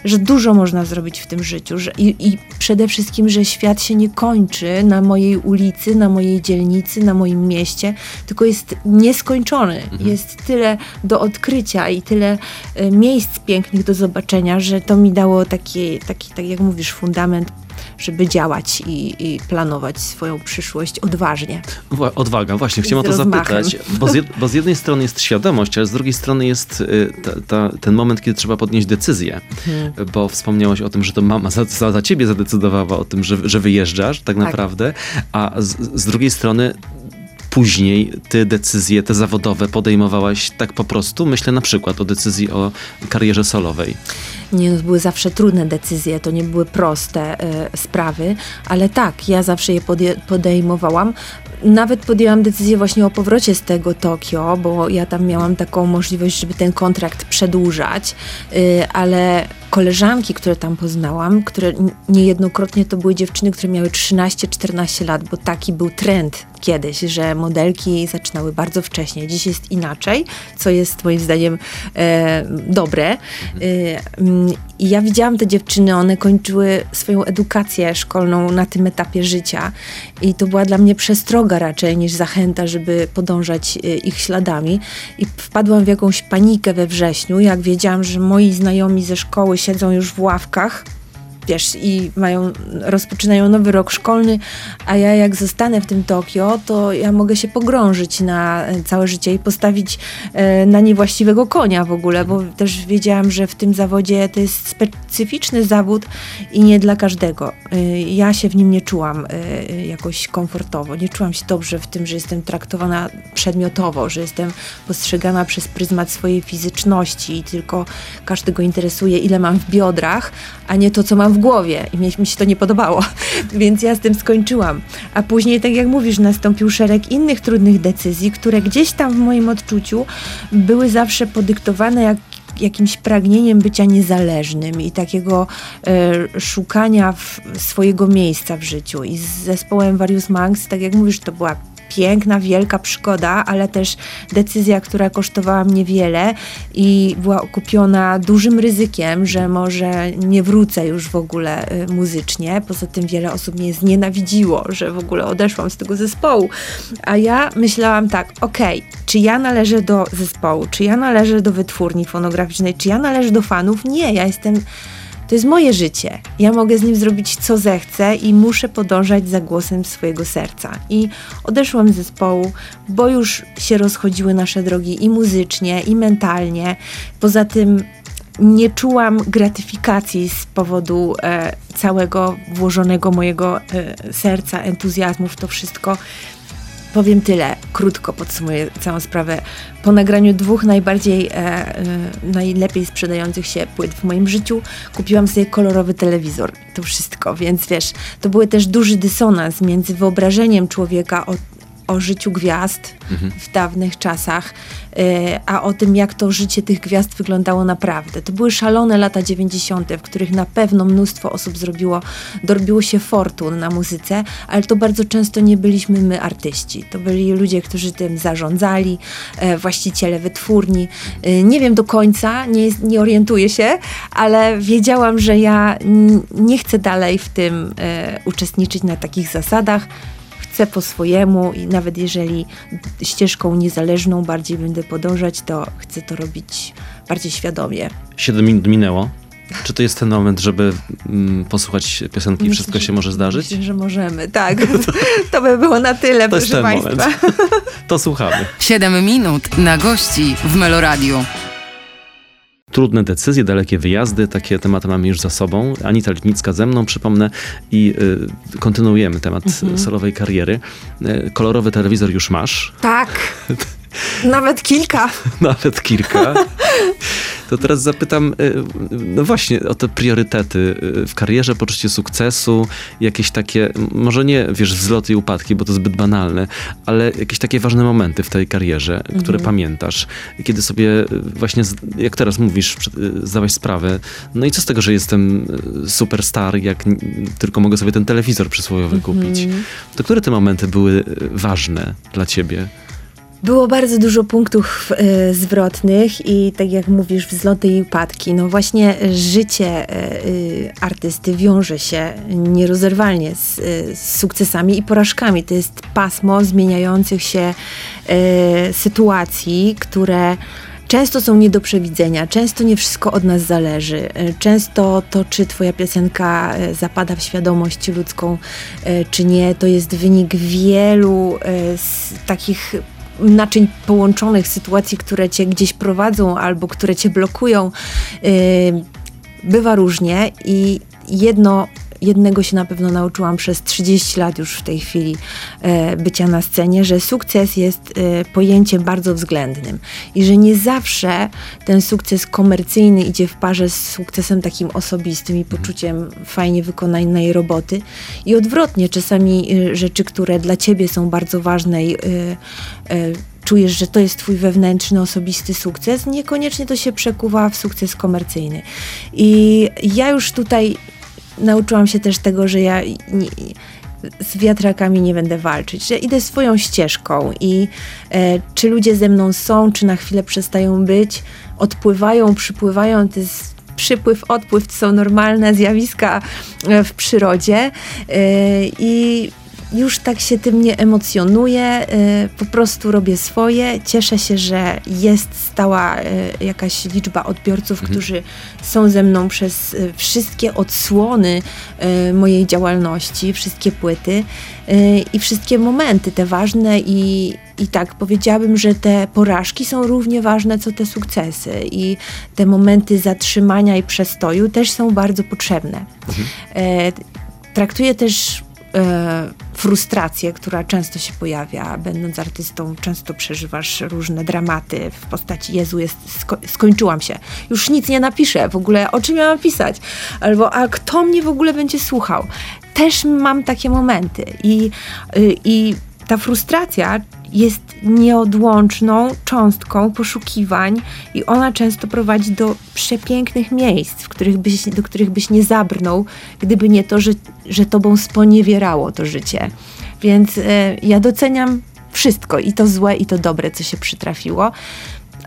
że dużo można zrobić w tym życiu. Że, i, I przede wszystkim, że świat się nie kończy na mojej ulicy, na mojej dzielnicy, na moim mieście, tylko jest nieskończony. Jest tyle do odkrycia i tyle e, miejsc pięknych do zobaczenia, że to mi dało taki, taki tak jak mówisz, fundament żeby działać i, i planować swoją przyszłość odważnie. Odwaga, właśnie, chciałem o to zapytać, bo z, jed, bo z jednej strony jest świadomość, ale z drugiej strony jest y, ta, ta, ten moment, kiedy trzeba podnieść decyzję, Mhm. bo wspomniałaś o tym, że to mama za, za, za ciebie zadecydowała o tym, że, że wyjeżdżasz tak, naprawdę, a z, z drugiej strony później ty decyzje te zawodowe podejmowałaś tak po prostu? Myślę na przykład o decyzji o karierze solowej. Nie, no, były zawsze trudne decyzje, to nie były proste e, sprawy, ale tak, ja zawsze je podejmowałam. Nawet podjęłam decyzję właśnie o powrocie z tego Tokio, bo ja tam miałam taką możliwość, żeby ten kontrakt przedłużać, y, ale koleżanki, które tam poznałam, które niejednokrotnie to były dziewczyny, które miały 13-14 lat, bo taki był trend kiedyś, że modelki zaczynały bardzo wcześnie. Dziś jest inaczej, co jest moim zdaniem e, dobre. E, I ja widziałam te dziewczyny, one kończyły swoją edukację szkolną na tym etapie życia i to była dla mnie przestroga raczej niż zachęta, żeby podążać e, ich śladami. I wpadłam w jakąś panikę we wrześniu, jak wiedziałam, że moi znajomi ze szkoły siedzą już w ławkach wiesz, i mają, rozpoczynają nowy rok szkolny, a ja jak zostanę w tym Tokio, to ja mogę się pogrążyć na e, całe życie i postawić e, na niewłaściwego konia w ogóle, bo też wiedziałam, że w tym zawodzie to jest specyficzny zawód i nie dla każdego. E, ja się w nim nie czułam jakoś komfortowo, nie czułam się dobrze w tym, że jestem traktowana przedmiotowo, że jestem postrzegana przez pryzmat swojej fizyczności i tylko każdego interesuje, ile mam w biodrach, a nie to, co mam w głowie. I mi, mi się to nie podobało, więc ja z tym skończyłam. A później, tak jak mówisz, nastąpił szereg innych trudnych decyzji, które gdzieś tam w moim odczuciu były zawsze podyktowane jak jakimś pragnieniem bycia niezależnym i takiego e, szukania swojego miejsca w życiu. I z zespołem Various Monks, tak jak mówisz, to była piękna, wielka przygoda, ale też decyzja, która kosztowała mnie wiele i była okupiona dużym ryzykiem, że może nie wrócę już w ogóle y, muzycznie. Poza tym wiele osób mnie znienawidziło, że w ogóle odeszłam z tego zespołu. A ja myślałam tak, okej, czy ja należę do zespołu, czy ja należę do wytwórni fonograficznej, czy ja należę do fanów? Nie, ja jestem to jest moje życie. Ja mogę z nim zrobić co zechcę i muszę podążać za głosem swojego serca. I odeszłam z zespołu, bo już się rozchodziły nasze drogi i muzycznie, i mentalnie. Poza tym nie czułam gratyfikacji z powodu e, całego włożonego mojego e, serca, entuzjazmu w to wszystko. Powiem tyle, krótko podsumuję całą sprawę. Po nagraniu dwóch najbardziej, e, e, najlepiej sprzedających się płyt w moim życiu, kupiłam sobie kolorowy telewizor. To wszystko, więc wiesz, to był też duży dysonans między wyobrażeniem człowieka o, o życiu gwiazd w dawnych czasach, e, a o tym, jak to życie tych gwiazd wyglądało naprawdę. To były szalone lata 90., w których na pewno mnóstwo osób zrobiło, dorobiło się fortun na muzyce, ale to bardzo często nie byliśmy my artyści. To byli ludzie, którzy tym zarządzali, e, właściciele wytwórni. E, Nie wiem do końca, nie, nie orientuję się, ale wiedziałam, że ja nie chcę dalej w tym uczestniczyć na takich zasadach. Chcę po swojemu i nawet jeżeli ścieżką niezależną bardziej będę podążać, to chcę to robić bardziej świadomie. 7 minut minęło. Czy to jest ten moment, żeby mm, posłuchać piosenki i Myślę, wszystko że- się może zdarzyć? Myślę, że możemy, tak. To by było na tyle, To jest proszę ten Państwa. moment. To słuchamy. 7 minut na gości w Meloradiu. Trudne decyzje, dalekie wyjazdy, takie tematy mamy już za sobą. Anita Litnicka ze mną, przypomnę, i y, kontynuujemy temat Mhm. solowej kariery. Y, kolorowy telewizor już masz, Tak. Nawet kilka. nawet kilka. To teraz zapytam, y, no właśnie, o te priorytety y, w karierze, poczucie sukcesu, jakieś takie, może nie, wiesz, wzloty i upadki, bo to zbyt banalne, ale jakieś takie ważne momenty w tej karierze, które pamiętasz, kiedy sobie y, właśnie, jak teraz mówisz, zdałaś sprawę, no i co z tego, że jestem superstar, jak tylko mogę sobie ten telewizor przysłowiowy kupić. To które te momenty były ważne dla ciebie? Było bardzo dużo punktów e, zwrotnych i tak jak mówisz, wzloty i upadki. No właśnie e, życie e, artysty wiąże się nierozerwalnie z, e, z sukcesami i porażkami. To jest pasmo zmieniających się sytuacji, które często są nie do przewidzenia, często nie wszystko od nas zależy. Często to, czy twoja piosenka zapada w świadomość ludzką, czy nie, to jest wynik wielu takich naczyń połączonych, sytuacji, które cię gdzieś prowadzą albo które cię blokują. Yy, Bywa różnie i jedno, jednego się na pewno nauczyłam przez 30 lat już w tej chwili e, bycia na scenie, że sukces jest e, pojęciem bardzo względnym i że nie zawsze ten sukces komercyjny idzie w parze z sukcesem takim osobistym i poczuciem fajnie wykonanej roboty i odwrotnie, czasami e, rzeczy, które dla ciebie są bardzo ważne i czujesz, że to jest twój wewnętrzny, osobisty sukces, niekoniecznie to się przekuwa w sukces komercyjny. I ja już tutaj nauczyłam się też tego, że ja nie, z wiatrakami nie będę walczyć, że idę swoją ścieżką i e, czy ludzie ze mną są, czy na chwilę przestają być, odpływają, przypływają, to jest przypływ, odpływ to są normalne zjawiska e, w przyrodzie e, i już tak się tym nie emocjonuję, y, po prostu robię swoje. Cieszę się, że jest stała y, jakaś liczba odbiorców, którzy są ze mną przez y, wszystkie odsłony mojej działalności, wszystkie płyty i wszystkie momenty, te ważne i, i tak powiedziałabym, że te porażki są równie ważne co te sukcesy i te momenty zatrzymania i przestoju też są bardzo potrzebne. E, traktuję też e, frustrację, która często się pojawia. Będąc artystą, często przeżywasz różne dramaty w postaci Jezu, jest, sko- skończyłam się. Już nic nie napiszę w ogóle, o czym miałam pisać? Albo, a kto mnie w ogóle będzie słuchał? Też mam takie momenty i, y, i ta frustracja jest nieodłączną cząstką poszukiwań i ona często prowadzi do przepięknych miejsc, w których byś, do których byś nie zabrnął, gdyby nie to, że, że tobą sponiewierało to życie. Więc e, ja doceniam wszystko, i to złe, i to dobre, co się przytrafiło,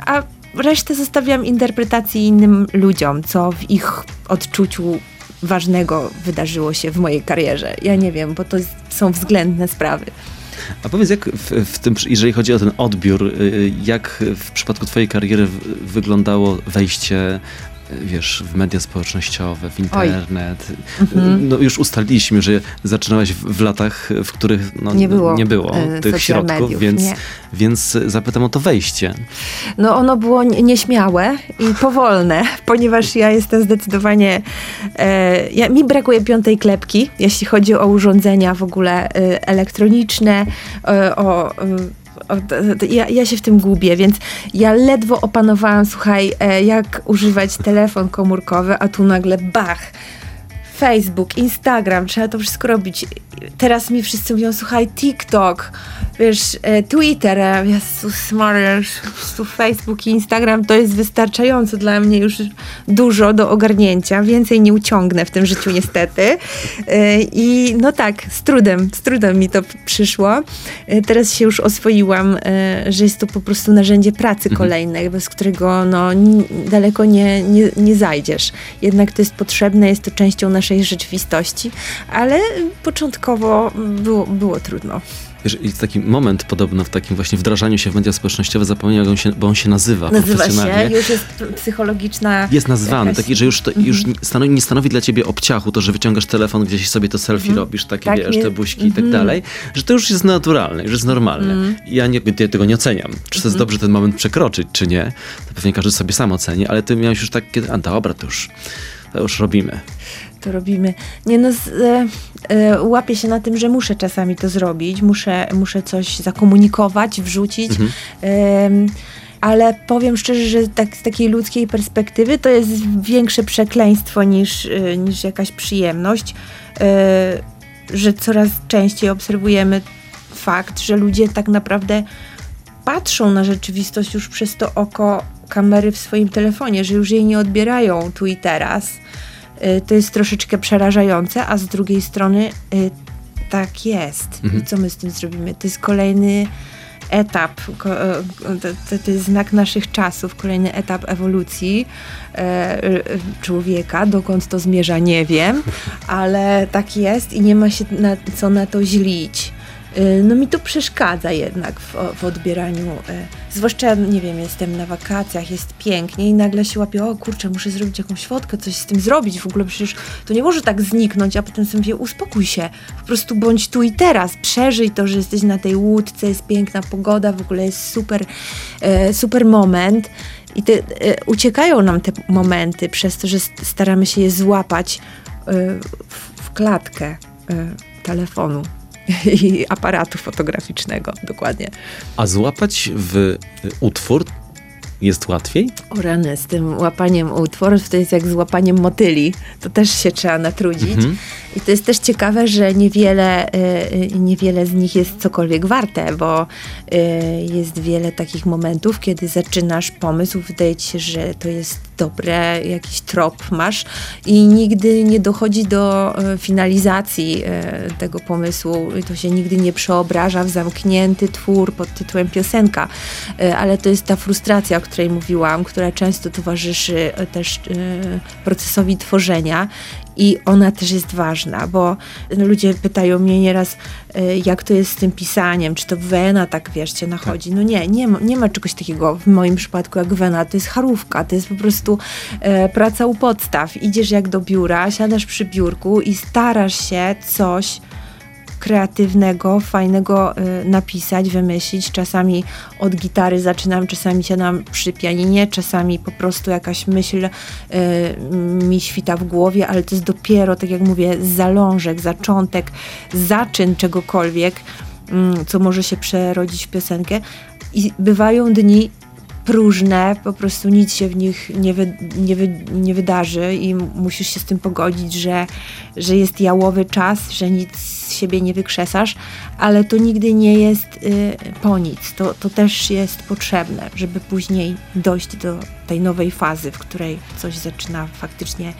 a resztę zostawiam interpretacji innym ludziom, co w ich odczuciu ważnego wydarzyło się w mojej karierze. Ja nie wiem, bo to są względne sprawy. A powiedz, jak w, w tym, jeżeli chodzi o ten odbiór, y, jak w przypadku twojej kariery w- wyglądało wejście y, wiesz, w media społecznościowe, w internet. Mhm. No już ustaliliśmy, że zaczynałaś w, latach, w których no, Nie było, nie było e, tych środków, mediów, więc, nie. więc zapytam o to wejście. No ono było nie- nieśmiałe i powolne, ponieważ ja jestem zdecydowanie, e, ja, mi brakuje piątej klepki, jeśli chodzi o urządzenia w ogóle e, elektroniczne, o... ja, ja się w tym gubię, więc ja ledwo opanowałam, słuchaj, e, jak używać telefon komórkowy, a tu nagle bach, Facebook, Instagram, trzeba to wszystko robić. Teraz mi wszyscy mówią, słuchaj, TikTok, wiesz, e, Twitter, e, Jezus Maria, po prostu Facebook i Instagram to jest wystarczająco dla mnie już dużo do ogarnięcia. Więcej nie uciągnę w tym życiu niestety. E, I no tak, z trudem, z trudem mi to przyszło. Teraz się już oswoiłam, że jest to po prostu narzędzie pracy kolejne, bez którego no, daleko nie, nie, nie zajdziesz. Jednak to jest potrzebne, jest to częścią naszej rzeczywistości, ale początkowo było, było trudno. Wiesz, jest taki moment podobno w takim właśnie wdrażaniu się w media społecznościowe, zapomniałem, jak on się, bo on się nazywa, Nazywa się, już jest psychologiczna... Jest nazwany, jakaś- taki, że już, to, już nie, stanowi, nie stanowi dla ciebie obciachu to, że wyciągasz telefon, gdzieś sobie to selfie robisz, takie Tak, wiesz, te buźki i tak dalej, że to już jest naturalne, już jest normalne. Ja, nie, ja tego nie oceniam. Czy to jest dobrze ten moment przekroczyć, czy nie, to pewnie każdy sobie sam oceni, ale ty miałeś już takie, a dobra, to już, to już robimy. To robimy. Nie no, z, e, e, łapię się na tym, że muszę czasami to zrobić, muszę, muszę coś zakomunikować, wrzucić. Em, ale powiem szczerze, że tak z takiej ludzkiej perspektywy to jest większe przekleństwo niż, e, niż jakaś przyjemność, e, że coraz częściej obserwujemy fakt, że ludzie tak naprawdę patrzą na rzeczywistość już przez to oko kamery w swoim telefonie, że już jej nie odbierają tu i teraz. Y, To jest troszeczkę przerażające, a z drugiej strony y, tak jest. I co my z tym zrobimy? To jest kolejny etap, e, to, to, jest znak naszych czasów, kolejny etap ewolucji człowieka. Dokąd to zmierza, nie wiem, ale tak jest i nie ma się na, co na to źlić. Y, No mi to przeszkadza jednak w, w odbieraniu. y, Zwłaszcza, nie wiem, jestem na wakacjach, jest pięknie i nagle się łapię, o kurczę, muszę zrobić jakąś fotkę, coś z tym zrobić. W ogóle przecież to nie może tak zniknąć, a potem sobie mówię, uspokój się, po prostu bądź tu i teraz, przeżyj to, że jesteś na tej łódce, jest piękna pogoda, w ogóle jest super, e, super moment. I te, e, uciekają nam te momenty przez to, że staramy się je złapać e, w, w klatkę e, telefonu i aparatu fotograficznego, dokładnie. A złapać w utwór jest łatwiej? O rany, z tym łapaniem utworów to jest jak z łapaniem motyli. To też się trzeba natrudzić. I to jest też ciekawe, że niewiele, y, y, niewiele z nich jest cokolwiek warte, bo y, jest wiele takich momentów, kiedy zaczynasz pomysł, wydaje ci się, że to jest dobre, jakiś trop masz i nigdy nie dochodzi do y, finalizacji y, tego pomysłu. To się nigdy nie przeobraża w zamknięty twór pod tytułem piosenka. Y, Ale to jest ta frustracja, o której mówiłam, która często towarzyszy też procesowi tworzenia i ona też jest ważna, bo ludzie pytają mnie nieraz, jak to jest z tym pisaniem, czy to wena tak, wiesz, cię nachodzi. No nie, nie ma, nie ma czegoś takiego w moim przypadku jak wena, to jest charówka, to jest po prostu e, praca u podstaw. Idziesz jak do biura, siadasz przy biurku i starasz się coś kreatywnego, fajnego y, napisać, wymyślić. Czasami od gitary zaczynam, czasami siadam przy pianinie, czasami po prostu jakaś myśl y, mi świta w głowie, ale to jest dopiero, tak jak mówię, zalążek, zaczątek, zaczyn czegokolwiek, mm, co może się przerodzić w piosenkę. I bywają dni próżne, po prostu nic się w nich nie, wy, nie, wy, nie wydarzy i musisz się z tym pogodzić, że, że jest jałowy czas, że nic z siebie nie wykrzesasz, ale to nigdy nie jest y, po nic. To, to też jest potrzebne, żeby później dojść do tej nowej fazy, w której coś zaczyna faktycznie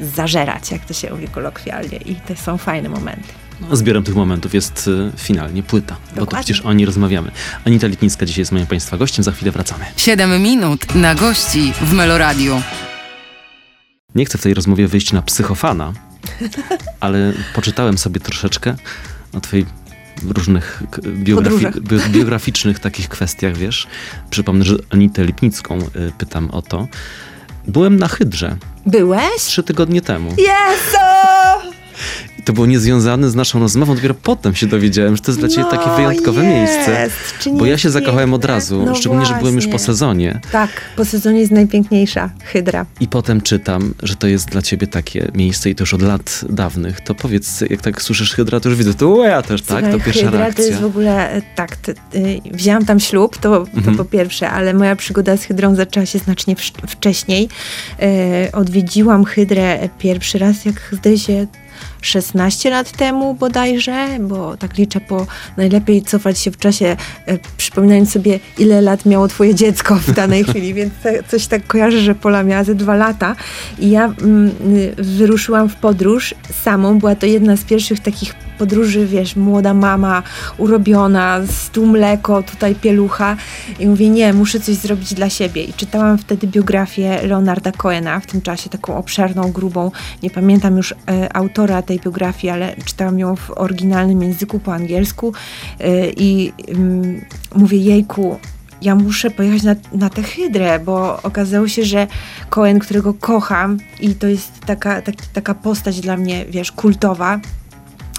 zażerać, jak to się mówi kolokwialnie i to są fajne momenty. Zbiorem tych momentów jest y, finalnie płyta, bo to Dokładnie. przecież o niej rozmawiamy. Anita Litnicka dzisiaj jest moim Państwa gościem, za chwilę wracamy. 7 minut na gości w Meloradiu. Nie chcę w tej rozmowie wyjść na psychofana, ale poczytałem sobie troszeczkę o twojej różnych biografi- biograficznych takich kwestiach, wiesz. Przypomnę, że Anitę Lipnicką y, pytam o to. Byłem na Hydrze Byłeś? trzy tygodnie temu. Jezu! To było niezwiązane z naszą rozmową. Dopiero potem się dowiedziałem, że to jest dla ciebie No, takie wyjątkowe jest. miejsce. Bo ja się zakochałem od razu, No szczególnie, że byłem już po właśnie. sezonie. Tak, po sezonie jest najpiękniejsza hydra. I potem czytam, że to jest dla ciebie takie miejsce i to już od lat dawnych. To powiedz, jak tak słyszysz Hydra, to już widzę, to ja też, tak? Słuchaj, To pierwsza hydra reakcja. to jest w ogóle, e, tak, to, y, wzięłam tam ślub, to, to Mhm. po pierwsze, ale moja przygoda z hydrą zaczęła się znacznie wcześniej. E, odwiedziłam hydrę pierwszy raz, jak zdaje się 16 lat temu bodajże, bo tak liczę po najlepiej cofać się w czasie, e, przypominając sobie, ile lat miało twoje dziecko w danej chwili, więc te, coś tak kojarzę, że Pola miała ze dwa lata. I ja mm, y, wyruszyłam w podróż samą, była to jedna z pierwszych takich podróży, wiesz, młoda mama, urobiona, stół mleko, tutaj pielucha. I mówię, nie, muszę coś zrobić dla siebie. I czytałam wtedy biografię Leonarda Cohena, w tym czasie taką obszerną, grubą, nie pamiętam już e, autora tej biografii, ale czytałam ją w oryginalnym języku po angielsku e, i mm, mówię, jejku, ja muszę pojechać na, na tę hydrę, bo okazało się, że Cohen, którego kocham i to jest taka, taki, taka postać dla mnie, wiesz, kultowa,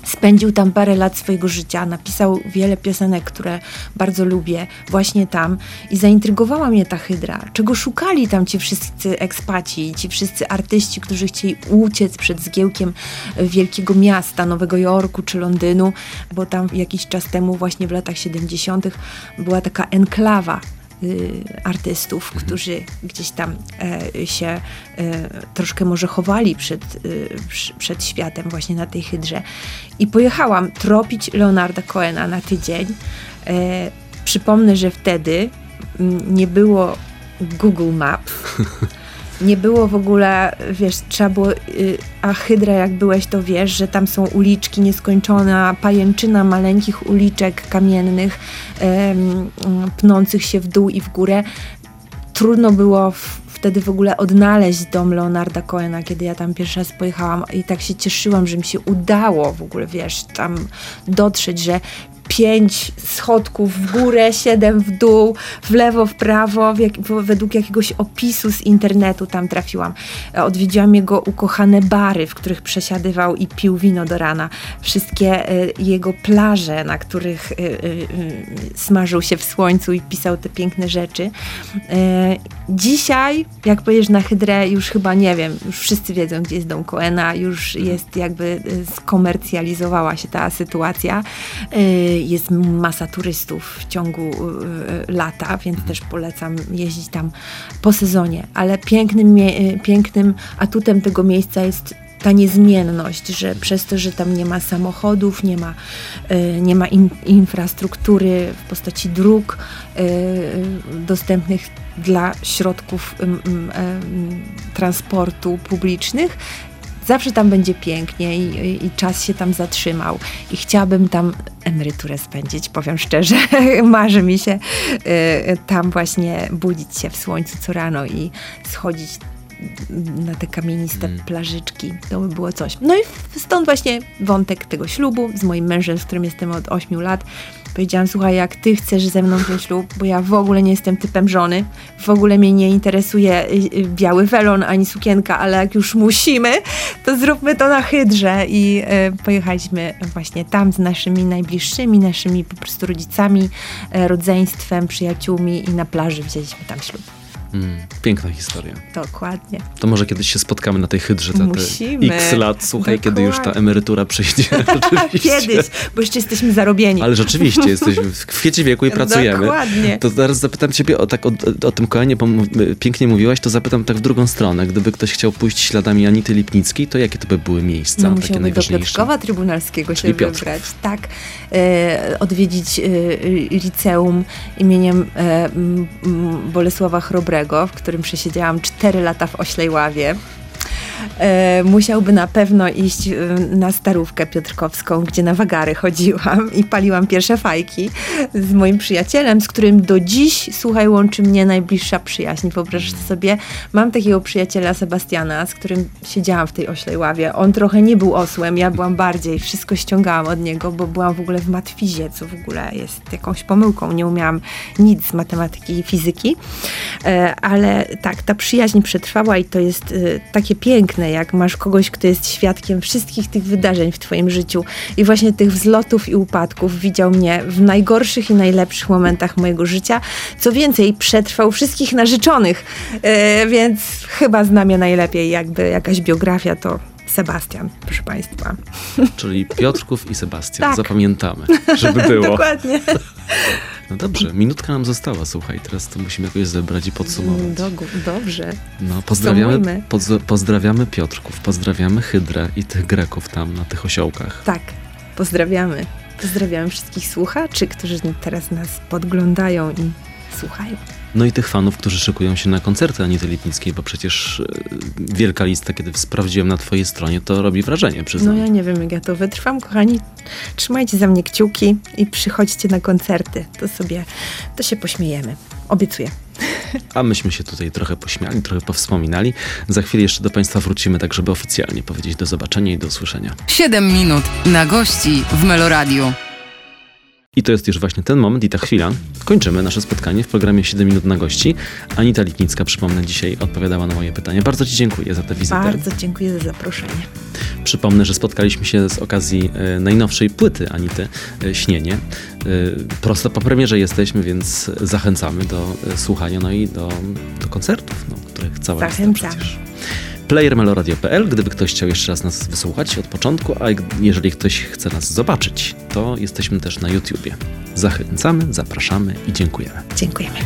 Spędził tam parę lat swojego życia, napisał wiele piosenek, które bardzo lubię, właśnie tam i zaintrygowała mnie ta hydra. Czego szukali tam ci wszyscy ekspaci, ci wszyscy artyści, którzy chcieli uciec przed zgiełkiem wielkiego miasta, Nowego Jorku czy Londynu, bo tam jakiś czas temu, właśnie w latach 70., była taka enklawa artystów, którzy gdzieś tam e, się e, troszkę może chowali przed, y, przed światem właśnie na tej hydrze. I pojechałam tropić Leonarda Cohena na tydzień. E, przypomnę, że wtedy mm, nie było Google Maps. Nie było w ogóle, wiesz, trzeba było, y, a Hydra jak byłeś, to wiesz, że tam są uliczki, nieskończona pajęczyna maleńkich uliczek kamiennych, pnących się w dół i w górę. Trudno było w, wtedy w ogóle odnaleźć dom Leonarda Cohena, kiedy ja tam pierwszy raz pojechałam i tak się cieszyłam, że mi się udało w ogóle, wiesz, tam dotrzeć, że pięć schodków w górę, siedem w dół, w lewo, w prawo, w jak, w, według jakiegoś opisu z internetu tam trafiłam. E, Odwiedziłam jego ukochane bary, w których przesiadywał i pił wino do rana. Wszystkie e, jego plaże, na których e, e, smażył się w słońcu i pisał te piękne rzeczy. Dzisiaj, jak pojedziesz na Hydrę, już chyba nie wiem, już wszyscy wiedzą, gdzie jest dom Coena, już jest jakby skomercjalizowała się ta sytuacja. E, Jest masa turystów w ciągu e, lata, więc też polecam jeździć tam po sezonie. Ale pięknym, e, pięknym atutem tego miejsca jest ta niezmienność, że przez to, że tam nie ma samochodów, nie ma, e, nie ma in, infrastruktury w postaci dróg e, dostępnych dla środków em, transportu publicznych, zawsze tam będzie pięknie i, i, czas się tam zatrzymał. I chciałabym tam emeryturę spędzić, powiem szczerze. Marzy mi się e, tam właśnie budzić się w słońcu co rano i schodzić na te kamieniste plażyczki. To by było coś. No i stąd właśnie wątek tego ślubu z moim mężem, z którym jestem od 8 lat. Powiedziałam, słuchaj, jak ty chcesz ze mną ten ślub, bo ja w ogóle nie jestem typem żony, w ogóle mnie nie interesuje y, y, biały welon ani sukienka, ale jak już musimy, to zróbmy to na hydrze. I y, pojechaliśmy właśnie tam z naszymi najbliższymi, naszymi po prostu rodzicami, e, rodzeństwem, przyjaciółmi i na plaży wzięliśmy tam ślub. Mm, piękna historia. Dokładnie. To może kiedyś się spotkamy na tej hydrze za te x lat, słuchaj, kiedy już ta Dokładnie. emerytura przyjdzie. Kiedyś, bo jeszcze jesteśmy zarobieni. Ale rzeczywiście, jesteś w kwiecie wieku i pracujemy. Dokładnie. To zaraz zapytam ciebie o, tak, o, o tym kołanie, bo pięknie mówiłaś, to zapytam tak w drugą stronę. Gdyby ktoś chciał pójść śladami Anity Lipnickiej, to jakie to by były miejsca No, takie musiałby do najważniejsze? Piotrkowa Trybunalskiego się Piotrków. wybrać. Tak. E, odwiedzić e, liceum imieniem e, m, Bolesława Chrobrego, w którym przesiedziałam 4 lata w Oślej Ławie. E, musiałby na pewno iść e, na starówkę piotrkowską, gdzie na wagary chodziłam i paliłam pierwsze fajki z moim przyjacielem, z którym do dziś, słuchaj, łączy mnie najbliższa przyjaźń. Wyobraź sobie, mam takiego przyjaciela Sebastiana, z którym siedziałam w tej oślej ławie. On trochę nie był osłem, ja byłam bardziej, wszystko ściągałam od niego, bo byłam w ogóle w matfizie, co w ogóle jest jakąś pomyłką. Nie umiałam nic z matematyki i fizyki, E, ale tak, ta przyjaźń przetrwała i to jest takie piękne, piękne, jak masz kogoś, kto jest świadkiem wszystkich tych wydarzeń w twoim życiu i właśnie tych wzlotów i upadków. Widział mnie w najgorszych i najlepszych momentach mojego życia. Co więcej, przetrwał wszystkich narzeczonych, e, więc chyba zna mnie najlepiej, jakby jakaś biografia to Sebastian, proszę Państwa. Czyli Piotrków i Sebastian. Tak. Zapamiętamy, żeby było. Dokładnie. No dobrze, minutka nam została, słuchaj, teraz to musimy jakoś zebrać i podsumować. Do, dobrze. No, pozdrawiamy, poz- pozdrawiamy Piotrków, pozdrawiamy Hydrę i tych Greków tam na tych osiołkach. Tak, pozdrawiamy. Pozdrawiamy wszystkich słuchaczy, którzy teraz nas podglądają i słuchają. No i tych fanów, którzy szykują się na koncerty Anity Lipnickiej, bo przecież e, wielka lista, kiedy sprawdziłem na twojej stronie, to robi wrażenie, No przyznam. ja nie wiem, jak ja to wytrwam, kochani. Trzymajcie za mnie kciuki i przychodźcie na koncerty. To sobie, to się pośmiejemy. Obiecuję. A myśmy się tutaj trochę pośmiali, trochę powspominali. Za chwilę jeszcze do Państwa wrócimy, tak żeby oficjalnie powiedzieć do zobaczenia i do usłyszenia. 7 minut na gości w Meloradiu. I to jest już właśnie ten moment i ta chwila. Kończymy nasze spotkanie w programie 7 minut na gości. Anita Lipnicka, przypomnę, dzisiaj odpowiadała na moje pytania. Bardzo Ci dziękuję za tę wizytę. Bardzo dziękuję za zaproszenie. Przypomnę, że spotkaliśmy się z okazji e, najnowszej płyty Anity, e, Śnienie. E, prosto po premierze jesteśmy, więc zachęcamy do słuchania, no i do, do koncertów, no, których cała lista Zachęcam. przecież. Playermeloradio.pl, gdyby ktoś chciał jeszcze raz nas wysłuchać od początku, a jeżeli ktoś chce nas zobaczyć, to jesteśmy też na YouTubie. Zachęcamy, zapraszamy i dziękujemy. Dziękujemy.